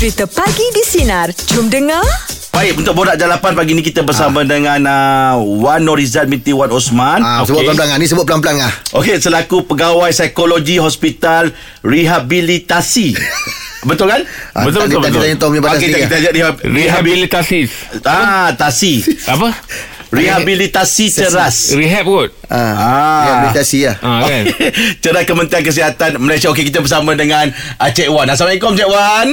Cerita Pagi di Sinar. Jom dengar. Baik, untuk borak jalapan pagi ni kita bersama dengan uh, Wan Norizal binti Wan Osman. Ah, sebut pelan-pelan ah. Ni sebut pelan-pelan ah. Okey, selaku pegawai psikologi Hospital Rehabilitasi. betul kan? Ah, Betul, betul. Kita tanya Tom punya batas Okey, sikit, kita ah. ajak dia Rehabilitasi Ah, tasi. Apa? Rehabilitasi ceras. Rehab kot Ah, Ah. rehabilitasi lah. ha, kan? Cerai Kementerian Kesihatan Malaysia. Okey, kita bersama dengan uh, Cik Wan. Assalamualaikum Cik Wan.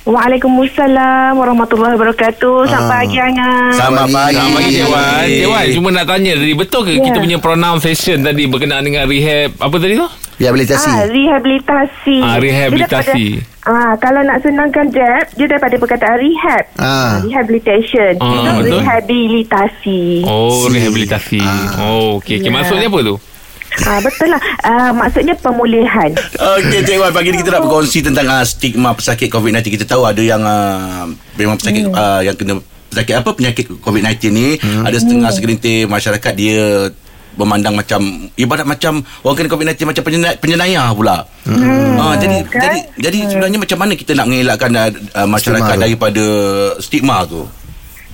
Waalaikumsalam warahmatullahi wabarakatuh. Selamat Ah. pagi Angah. Selamat pagi. Selamat pagi Cik Wan Cik Wan Cuma nak tanya tadi Betul ke Ya. kita punya pronunciation tadi Berkenaan dengan rehab Apa tadi tu? Rehabilitasi. Ah, rehabilitasi. Ah, rehabilitasi. Ah, kalau nak senangkan jab, dia daripada perkataan rehab. Ah. Rehabilitation. Ah, Itu betul. rehabilitasi. Oh Si. rehabilitasi Oh okay, okay. Ya. Maksudnya apa tu? Ah, betul lah. Ah, maksudnya pemulihan. Okey Cik Wan Pagi ni kita nak berkongsi Tentang uh, stigma pesakit COVID-19 Kita tahu ada yang uh, Memang pesakit Hmm. uh, Yang kena Pesakit apa Penyakit COVID-19 ni Hmm. Ada setengah segelintir Masyarakat dia Memandang macam Ibarat macam Orang kena COVID-19 Macam penyena, penyenayah pula hmm. uh, jadi, kan? jadi Jadi sebenarnya Macam mana kita nak mengelakkan uh, uh, Masyarakat Stigma tu. daripada Stigma tu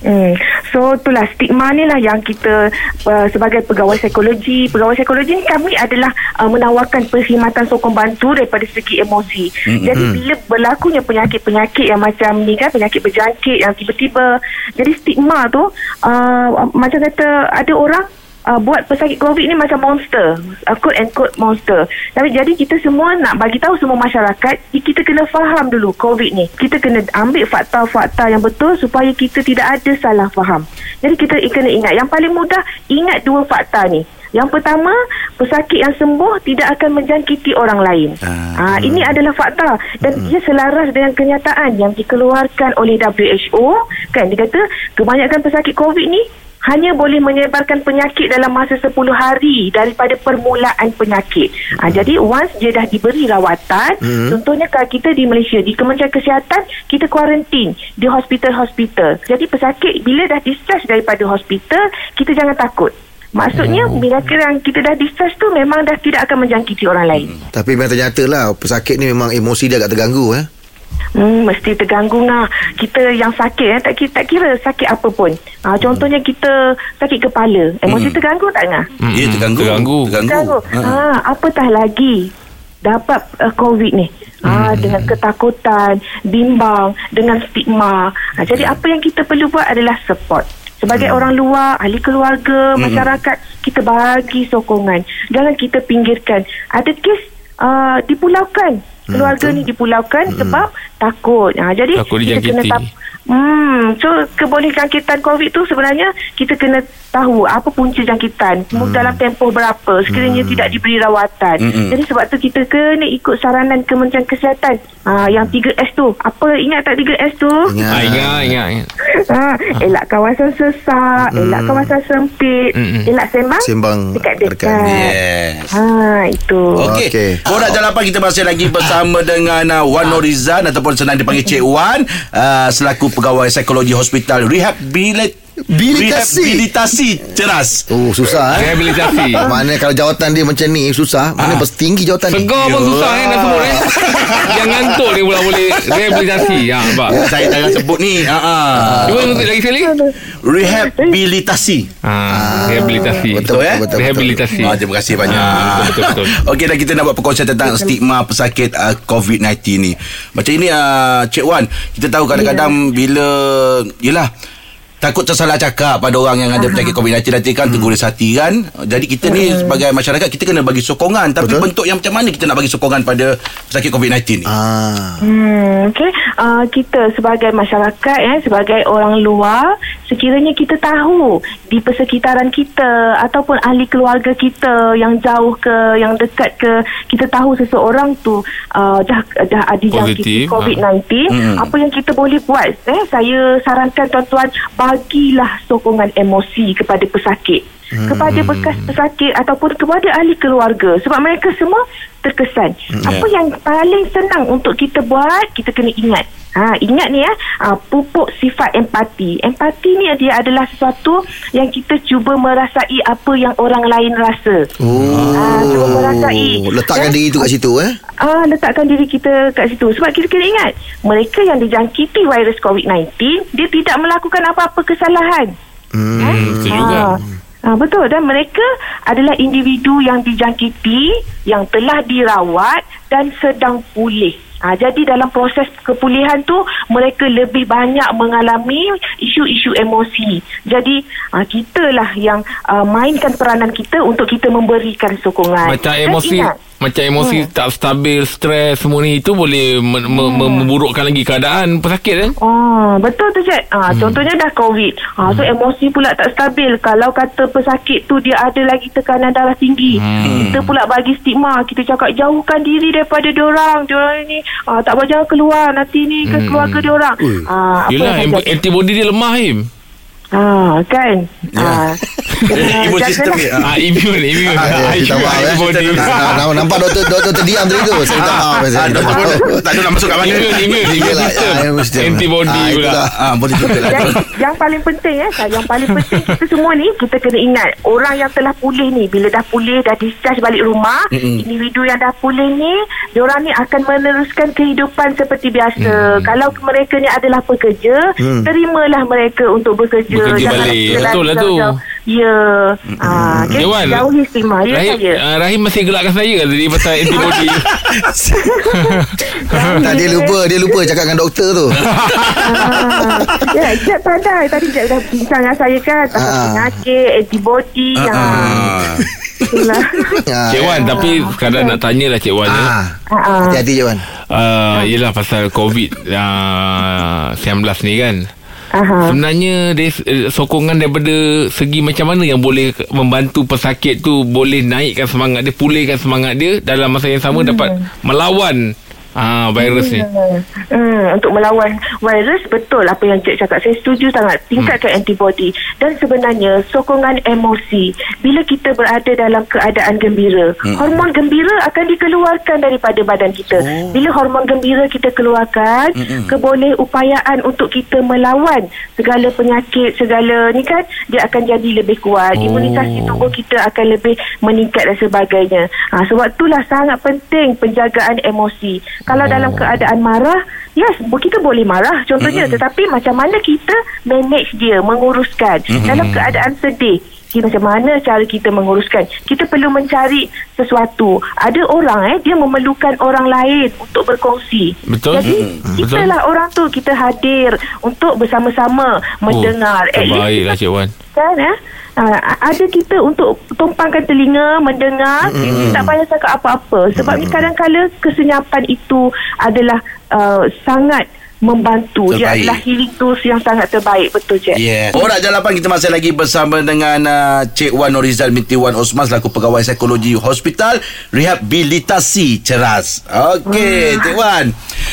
Hmm. So itulah stigma ni lah yang kita uh, sebagai pegawai psikologi, pegawai psikologi ni kami adalah uh, menawarkan perkhidmatan sokong bantu daripada segi emosi. Mm-hmm. Jadi bila berlakunya penyakit-penyakit yang macam ni kan, penyakit berjangkit yang tiba-tiba jadi stigma tu uh, macam kata ada orang uh, buat pesakit COVID ni macam monster. Uh, quote and quote monster. Tapi jadi kita semua nak bagi tahu semua masyarakat, kita kena faham dulu COVID ni. Kita kena ambil fakta-fakta yang betul supaya kita tidak ada salah faham. Jadi kita kena ingat yang paling mudah ingat dua fakta ni. Yang pertama, pesakit yang sembuh tidak akan menjangkiti orang lain. Ah. Ah, ini adalah fakta dan ia selaras dengan kenyataan yang dikeluarkan oleh WHO. Kan dia kata kebanyakan pesakit COVID ni hanya boleh menyebarkan penyakit dalam masa 10 hari daripada permulaan penyakit. Ha, jadi once dia dah diberi rawatan, hmm. contohnya kalau kita di Malaysia di Kementerian Kesihatan kita kuarantin di hospital-hospital. Jadi pesakit bila dah discharge daripada hospital, kita jangan takut. Maksudnya Hmm. bila kira kita dah discharge tu memang dah tidak akan menjangkiti orang lain. Tapi memang ternyata lah Pesakit ni memang emosi dia agak terganggu eh. Hmm, mesti terganggu lah. Kita yang sakit eh, tak kira, tak kira sakit apa pun. Ha, contohnya kita sakit kepala. Emosi Hmm. terganggu tak Ngah? Ya terganggu Terganggu. Terganggu. Ha. Ha, apatah lagi dapat uh, COVID ni. Ha, dengan ketakutan, bimbang, dengan stigma. Ha, jadi apa yang kita perlu buat adalah support. Sebagai orang luar, ahli keluarga, masyarakat, kita bagi sokongan. Jangan kita pinggirkan. Ada kes uh, dipulaukan. Keluarga ni dipulaukan sebab takut. Ha, jadi Takut kita kena dijangkiti. tap- Hmm, so keboleh jangkitan COVID tu sebenarnya kita kena tahu apa punca jangkitan hmm. dalam tempoh berapa sekiranya hmm. tidak diberi rawatan. Hmm. Jadi sebab tu kita kena ikut saranan Kementerian Kesihatan. Ha, yang 3S tu. Apa ingat tak 3S tu? Ingat. Ah, ingat, ingat, ingat. Ha, elak kawasan sesak, Hmm. elak kawasan sempit, Mm-mm. elak sembang, Sembang dekat-dekat. dekat. Yes Ha, itu. Okey. Okay. Borak jalapan kita masih lagi bersama dengan uh, Wan Norizan ataupun senang dipanggil Cik Wan uh, selaku pegawai psikologi hospital rehabilit Rehabilitasi. rehabilitasi ceras. Oh susah eh. Rehabilitasi Mana kalau jawatan dia macam ni susah. Mana Ah. tinggi jawatan ni. Segar pun susah eh nak sebut eh Yang ngantuk dia pula boleh Rehabilitasi ha, Nampak Saya jangan sebut ni. Ha Cuba sebut lagi sekali Rehabilitasi. ha, Rehabilitasi Betul, Betul, eh? betul, betul. Rehabilitasi Ah, terima kasih banyak. Ah, betul, betul, betul. Okey dan kita nak buat perkongsian tentang stigma pesakit uh, COVID-19 ni. Macam ini uh, Cik Wan, kita tahu kadang-kadang bila yalah takut tersalah cakap pada orang yang ada penyakit COVID-19 nanti kan tegur dia hati kan. Jadi kita ni sebagai masyarakat kita kena bagi sokongan tapi Betul. bentuk yang macam mana kita nak bagi sokongan pada pesakit COVID-19 ni? Ah. Hmm, okay. Uh, kita sebagai masyarakat, ya, sebagai orang luar, sekiranya kita tahu di persekitaran kita ataupun ahli keluarga kita yang jauh ke, yang dekat ke, kita tahu seseorang tu uh, dah dah ada Positif, COVID-19, Hmm. apa yang kita boleh buat? Eh, saya sarankan tuan-tuan bagilah sokongan emosi kepada pesakit. Hmm. Kepada bekas pesakit ataupun kepada ahli keluarga sebab mereka semua terkesan. Hmm. Apa yang paling senang untuk kita buat, kita kena ingat. Ha, ingat ni ya, ha, pupuk sifat empati. Empati ni dia adalah sesuatu yang kita cuba merasai apa yang orang lain rasa. Oh. Ah, cuba merasai. Letakkan Eh? diri tu kat situ eh. Ah, letakkan diri kita kat situ. Sebab kita kena ingat, mereka yang dijangkiti virus COVID-19, dia tidak melakukan apa-apa kesalahan. Hmm, juga. Ah, ah, betul dan mereka adalah individu yang dijangkiti, yang telah dirawat dan sedang pulih. Ha, jadi dalam proses kepulihan tu mereka lebih banyak mengalami isu-isu emosi. Jadi ha, kitalah yang uh, mainkan peranan kita untuk kita memberikan sokongan. Macam Dan emosi ingat, Macam emosi Hmm. tak stabil Stres semua ni Itu boleh me- me- Memburukkan lagi keadaan Pesakit kan Ah, betul tu Cik. Ah, hmm. contohnya dah COVID. Ah, so emosi pula tak stabil. Kalau kata pesakit tu dia ada lagi tekanan darah tinggi. Hmm. Kita pula bagi stigma. Kita cakap jauhkan diri daripada diorang. Diorang ni ah, tak boleh jangan keluar nanti ni ke keluarga diorang. Ah, apa Yelah? Antibody dia lemah Im Ah, kan? Ah. Imun sistem ni. ah. ah, Immune Immune Ah, ya, minta maaf, eh. Antibody Ah, nampak- Nampak doktor doktor terdiam tadi tu. Saya minta maaf. Saya Ah, minta doktor maaf. pun tak ada nak masuk kat mana. Ah, immune system. Antibody Ah, pula. Ah, boleh juga lah. Yang paling penting eh, yang paling penting kita semua ni kita kena ingat orang yang telah pulih ni bila dah pulih dah discharge balik rumah, individu yang dah pulih ni, diorang ni akan meneruskan kehidupan seperti biasa. Kalau mereka ni adalah pekerja, Mm. terimalah mereka untuk bekerja. Bekerja Jangan balik. Betul lah tu. Ya. Ah, okay. Dewan Jauhi stigma. Ya Rahim, saya. uh, Rahim masih gelakkan saya ke tadi pasal antibody Tak dia lupa Dia lupa cakap dengan doktor tu Ah, ya, Jeb pandai Tadi Jeb dah bincang dengan saya kan Pasal Ah. penyakit Antibody Ah, ah. ah. Itulah Ah, Cik Wan Tapi sekadar nak tanya lah Cik Wan ya. ah. Ah, Hati-hati je Wan Uh, yelah pasal COVID uh, 19 ni kan Aha. Sebenarnya dari eh, sokongan daripada segi macam mana yang boleh membantu pesakit tu boleh naikkan semangat dia, pulihkan semangat dia dalam masa yang sama dapat melawan ah virus ni. Hmm, hmm, untuk melawan virus betul apa yang Cik cakap saya setuju sangat tingkatkan hmm. antibody dan sebenarnya sokongan emosi bila kita berada dalam keadaan gembira hmm. hormon gembira akan dikeluarkan daripada badan kita oh. bila hormon gembira kita keluarkan hmm. keboleh upayaan untuk kita melawan segala penyakit segala ni kan dia akan jadi lebih kuat Oh. imunisasi tubuh kita akan lebih meningkat dan sebagainya ha, sebab itulah sangat penting penjagaan emosi kalau Oh. dalam keadaan marah yes kita boleh marah contohnya mm-hmm. tetapi macam mana kita manage dia menguruskan mm-hmm. dalam keadaan sedih kita macam mana cara kita menguruskan kita perlu mencari sesuatu ada orang eh dia memerlukan orang lain untuk berkongsi Betul. jadi Mm-mm. kita lah orang tu kita hadir untuk bersama-sama mendengar Oh, least Baiklah Cik Wan. kan eh Ha, ada kita untuk tumpangkan telinga mendengar mm. tak payah cakap apa-apa sebab mm. ni kadang-kala kesenyapan itu adalah uh, sangat membantu dia Terbaik. adalah healing tools yang sangat terbaik betul je Yeah. Borak Jalapan kita masih lagi bersama dengan uh, Cik Wan Norizal binti Wan Osman selaku pegawai psikologi Hospital Rehabilitasi Ceras. Okey, Cik Wan.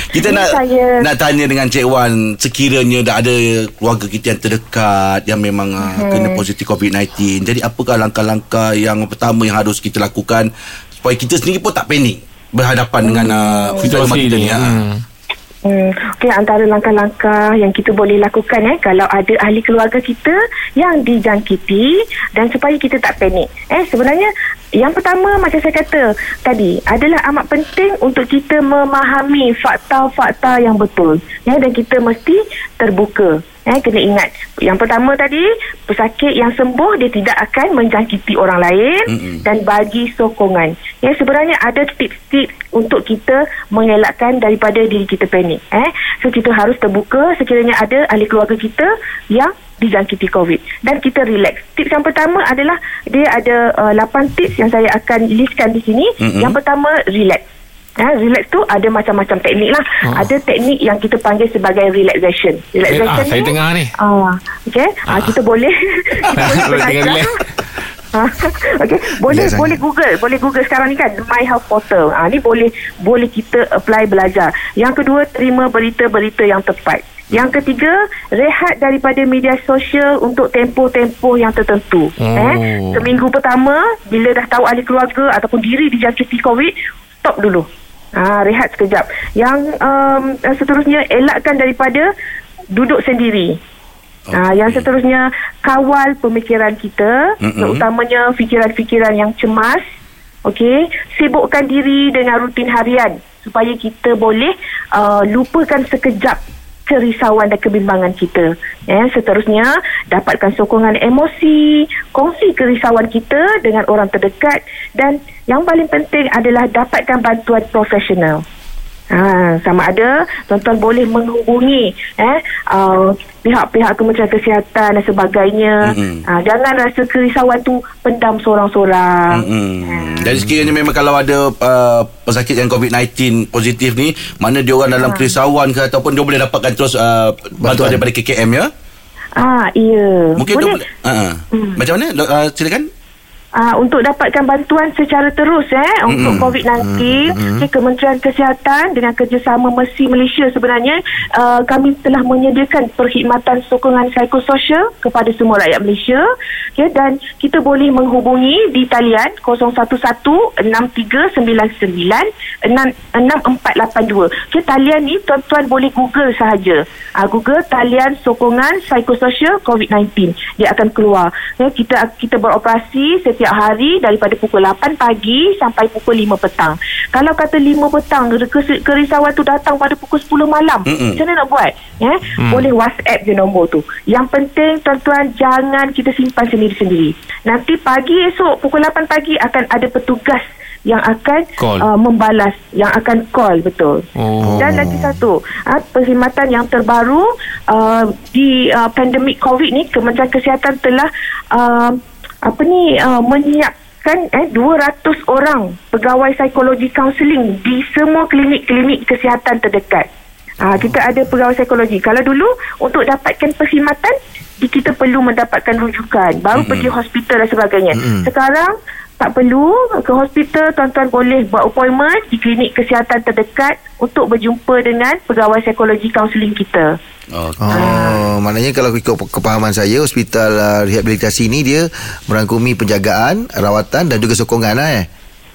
Kita Ini nak saya- nak tanya dengan Cik Wan sekiranya dah ada keluarga kita yang terdekat yang memang uh, kena positif COVID-19. Jadi apakah langkah-langkah yang pertama yang harus kita lakukan supaya kita sendiri pun tak panik berhadapan dengan uh, Situasi kita ni. ni. ah. Hmm. Hmm, okay, antara langkah-langkah yang kita boleh lakukan eh kalau ada ahli keluarga kita yang dijangkiti dan supaya kita tak panik. Eh sebenarnya yang pertama macam saya kata tadi adalah amat penting untuk kita memahami fakta-fakta yang betul. Ya dan kita mesti terbuka. Eh kena ingat. Yang pertama tadi pesakit yang sembuh dia tidak akan menjangkiti orang lain Mm-mm. dan bagi sokongan. Ya sebenarnya ada tips-tips untuk kita mengelakkan daripada diri kita panik. Eh so kita harus terbuka sekiranya ada ahli keluarga kita yang dijangkiti COVID dan kita relax. Tips yang pertama adalah dia ada uh, 8 tips yang saya akan listkan di sini. Mm-mm. Yang pertama relax. Ha, relax tu ada macam-macam teknik lah. Oh. Ada teknik yang kita panggil sebagai relaxation. Relaxation ah, saya tengah ni. Ah, okay. Ah, kita boleh kita boleh Tengah belajar. relax. Ah, okay. Boleh Relax boleh Google, boleh Google sekarang ni kan My Health Portal. Ah ni boleh boleh kita apply belajar. Yang kedua terima berita-berita yang tepat. Yang ketiga, rehat daripada media sosial untuk tempoh-tempoh yang tertentu. Oh. Eh, seminggu pertama bila dah tahu ahli keluarga ataupun diri dijangkiti COVID, stop dulu. Ah, rehat sekejap. Yang um, seterusnya elakkan daripada duduk sendiri. Okay. Ah, yang seterusnya kawal pemikiran kita, terutamanya fikiran-fikiran yang cemas. Okey, sibukkan diri dengan rutin harian supaya kita boleh uh, lupakan sekejap kerisauan dan kebimbangan kita. Ya, seterusnya dapatkan sokongan emosi, kongsi kerisauan kita dengan orang terdekat dan yang paling penting adalah dapatkan bantuan profesional. Ha, sama ada tuan-tuan boleh menghubungi eh uh, pihak-pihak Kementerian Kesihatan dan sebagainya. Mm-mm. Ha, jangan rasa kerisauan tu pendam seorang-seorang. Hmm. Jadi sekiranya memang kalau ada uh, pesakit yang COVID-19 positif ni, mana dia orang dalam kerisauan ke ataupun dia boleh dapatkan terus uh, bantuan daripada KKM ya? Ah, ya. Mungkin boleh. dia boleh. Uh, Hmm. Macam mana? Uh, silakan. Uh, untuk dapatkan bantuan secara terus eh untuk COVID-19 okay, Kementerian Kesihatan dengan kerjasama Mercy Malaysia sebenarnya uh, kami telah menyediakan perkhidmatan sokongan psikososial kepada semua rakyat Malaysia okay, dan kita boleh menghubungi di talian 011-6399-6482 okay, talian ni tuan-tuan boleh google sahaja. Uh, google talian sokongan psikososial COVID-19 dia akan keluar. Okay, kita kita beroperasi setiap hari daripada pukul 8 pagi sampai pukul 5 petang. Kalau kata 5 petang kerisauan tu datang pada pukul 10 malam, Mm-mm. macam mana nak buat? Ya, hmm. boleh WhatsApp je nombor tu. Yang penting tuan-tuan jangan kita simpan sendiri-sendiri. Nanti pagi esok pukul 8 pagi akan ada petugas yang akan Call. uh, membalas, yang akan call betul. Oh. Dan lagi satu, uh, perkhidmatan yang terbaru uh, di uh, pandemik COVID ni Kementerian Kesihatan telah uh, apa ni uh, menyiapkan eh 200 orang pegawai psikologi kaunseling di semua klinik-klinik kesihatan terdekat. Ah kita ada pegawai psikologi. Kalau dulu untuk dapatkan perkhidmatan kita perlu mendapatkan rujukan, baru mm-hmm. pergi hospital dan sebagainya. Mm-hmm. Sekarang tak perlu ke hospital, tuan-tuan boleh buat appointment di klinik kesihatan terdekat untuk berjumpa dengan pegawai psikologi kaunseling kita. Okay. Oh, maknanya kalau ikut kepahaman saya hospital uh, rehabilitasi ni dia merangkumi penjagaan, rawatan dan juga sokongan lah eh.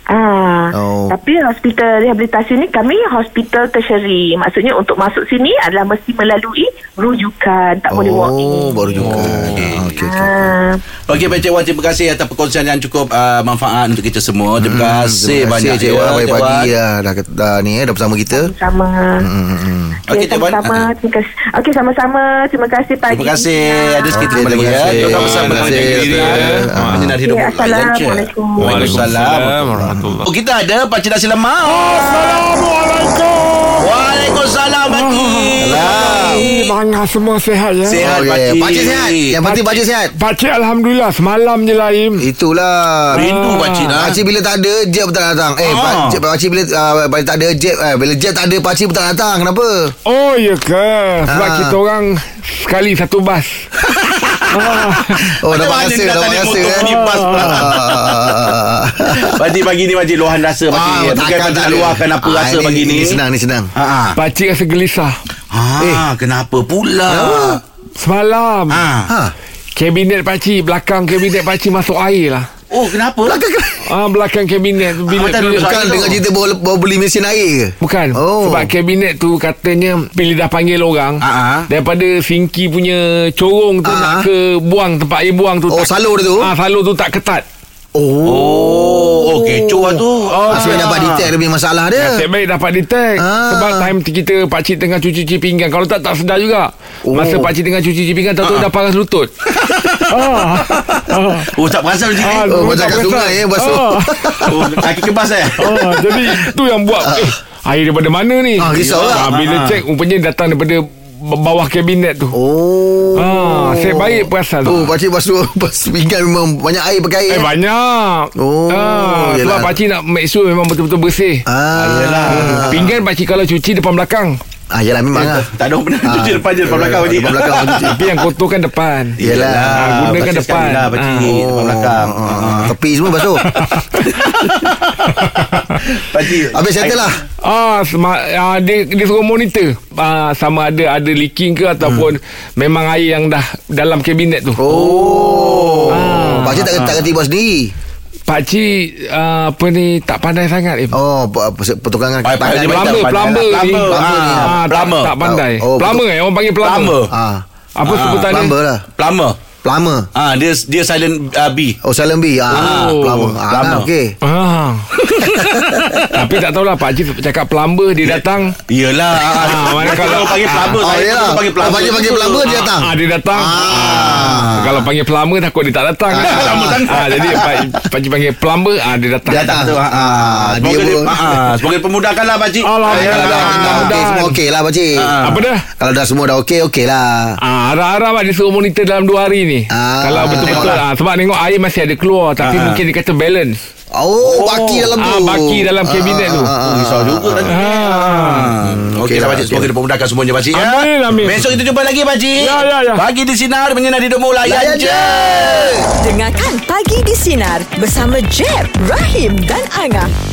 Ah, Oh. tapi hospital rehabilitasi ni kami hospital tertiary. Maksudnya untuk masuk sini adalah mesti melalui rujukan, tak boleh walk in. Oh, baru juga. Okay. Ah, okay, okay. Ah, Okey Pak Cik Wan terima kasih atas perkongsian yang cukup uh, manfaat untuk kita semua. Terima kasih Terima banyak Cik ya, Wan Cik pagi Wan. dah, dah, dah ni eh, dah bersama kita. sama. Hmm, hmm. Okey, Okey, Cik Wan. sama-sama. Ah. Terima kasih. Okey, sama-sama. Terima kasih pagi. Terima kasih. Ada sikit Okey, terima lagi terima ya. kasih. Tetap bersama Terima dengan kasih, jaga diri ya. Ustaz. Ah, Menyinar hidup Okey, layan je. Assalamualaikum. Waalaikumsalam warahmatullahi Oh kita ada Pak Cik Nasi Lemak. Assalamualaikum. Waalaikumsalam Pak Cik. Eh, Mana semua sehat ya? Sihat Okey, Pak Cik. Pakcik sihat. Yang penting pakcik sihat. Pakcik Alhamdulillah Semalam je lah Im Itulah. Rindu Pak Cik dah. Pakcik bila tak ada Jeb pun tak datang Eh Ah. pakcik, pakcik bila uh, Bila tak ada Jeb eh, Bila Jeb tak ada Pakcik pun tak datang Kenapa Oh ya ke Sebab Ah. kita orang Sekali satu bas ah. Oh dapat mana rasa Dapat naik rasa eh. bas pula? Ah. Pak Cik pagi ni Pak Cik luahan rasa Pak Cik. Bukan takkan Pak Cik tak nak ada. luahkan apa Ah, rasa ini- pagi ni. Ini senang ni senang Ha ah. Pakcik rasa gelisah Ah, kenapa pula? Semalam Ah. Ha Kabinet pakcik Belakang kabinet pakcik Masuk air lah Oh, kenapa? Ah Belakang kabinet bila, Ah, tak ada bila, Bukan Air dengan tu. cerita bawa, bawa beli mesin air ke Bukan Oh. Sebab kabinet tu katanya Bila dah panggil orang Ah, ah. Daripada Singki punya corong tu Ah, Nak ah. ke buang Tempat air buang tu Oh, tak- salur tu? ah, Salur tu tak ketat Oh Oh, oh kecoh lah tu. Oh, Asyik ah. dapat detect dia punya masalah dia Nasib baik dapat detect Ah. Sebab time kita Pakcik tengah cuci-cuci pinggan Kalau tak tak sedar juga Oh. Masa pakcik tengah cuci-cuci pinggan Tahu-tahu dah paras lutut ah. ah. Oh, tak perasan macam Ah, ni. Oh, macam tak kat sungai, eh, basuh. ah. Oh, kaki kebas eh? ah. Jadi tu yang buat eh, Air daripada mana ni Ah, risau lah. ah, Bila Ah. cek Rupanya datang daripada Bawah kabinet tu. Oh. Ah, Saya baik perasan. Oh pakcik basuh Basuh pinggan memang Banyak air pakai air Eh? banyak. Oh, ah, Sebab yelah. pakcik nak make sure Memang betul-betul bersih. Ah, Hmm, Pinggan pakcik kalau cuci Depan belakang Ah, yalah memang lah. Tak ada orang pernah Ah. cuci depan je, depan belakang. Depan belakang. Tapi yang kotor kan depan Yelah. Ah, gunakan Pakcik depan. lah, Pak Cik. Ah. Depan belakang. Ah, ah, Tepi semua basuh Pak Cik. Habis settle lah Ah, sema, ah dia, dia suruh monitor ah, sama ada ada leaking ke ataupun memang air yang dah dalam kabinet tu. Oh Ah. Pakcik tak, tak kerti buat sendiri Pak Cik uh, Apa ni Tak pandai sangat eh. Oh pe- pe- Pertukangan pandai, tangan. pandai. Plumber Plumber ni Plumber, Ah, ah, tak- plumber. Tak pandai Oh, Plumber eh Orang panggil plumber, Plumber. Ah, Apa Ah, sebutan dia plumber lah Plumber. Plumber Ah, dia dia silent uh, B. Oh Salem B ah, Oh, Plumber ah, Okey Ah. Tapi tak tahulah Pak Cik cakap plumber Dia datang Iyalah. Ah, mana kalau- panggil plumber, Oh saya ya panggil plumber. Panggil panggil plumber dia datang Ah, dia datang. Ah. Ah. Kalau panggil plumber takut dia tak datang. Ah, jadi Pak Pak Cik panggil plumber, ah dia datang. Dia datang tu. Ah, Ah, dia pun- ah, semoga dimudahkanlah pak cik. Alhamdulillah. Semua okey lah pakcik Ah. Apa dah? Kalau dah semua dah okey Okey lah Ah, harap-harap lah dia suruh monitor dalam 2 hari ni. Ah. Kalau betul-betul ah, sebab tengok air masih ada keluar tapi Ah. mungkin dia kata balance. Oh, baki dalam tu Ah, baki dalam kabinet tu. Oh, risau juga tadi. Ah. Okey Okey lah lah, pakcik okey. Semoga dipermudahkan semuanya pakcik ya. Amin, amin. Besok kita jumpa lagi pakcik Ya, ya, ya. Pagi di Sinar Menyinari Demo Layan Layan je je. Dengarkan Pagi di Sinar bersama Jeb, Rahim dan Angah.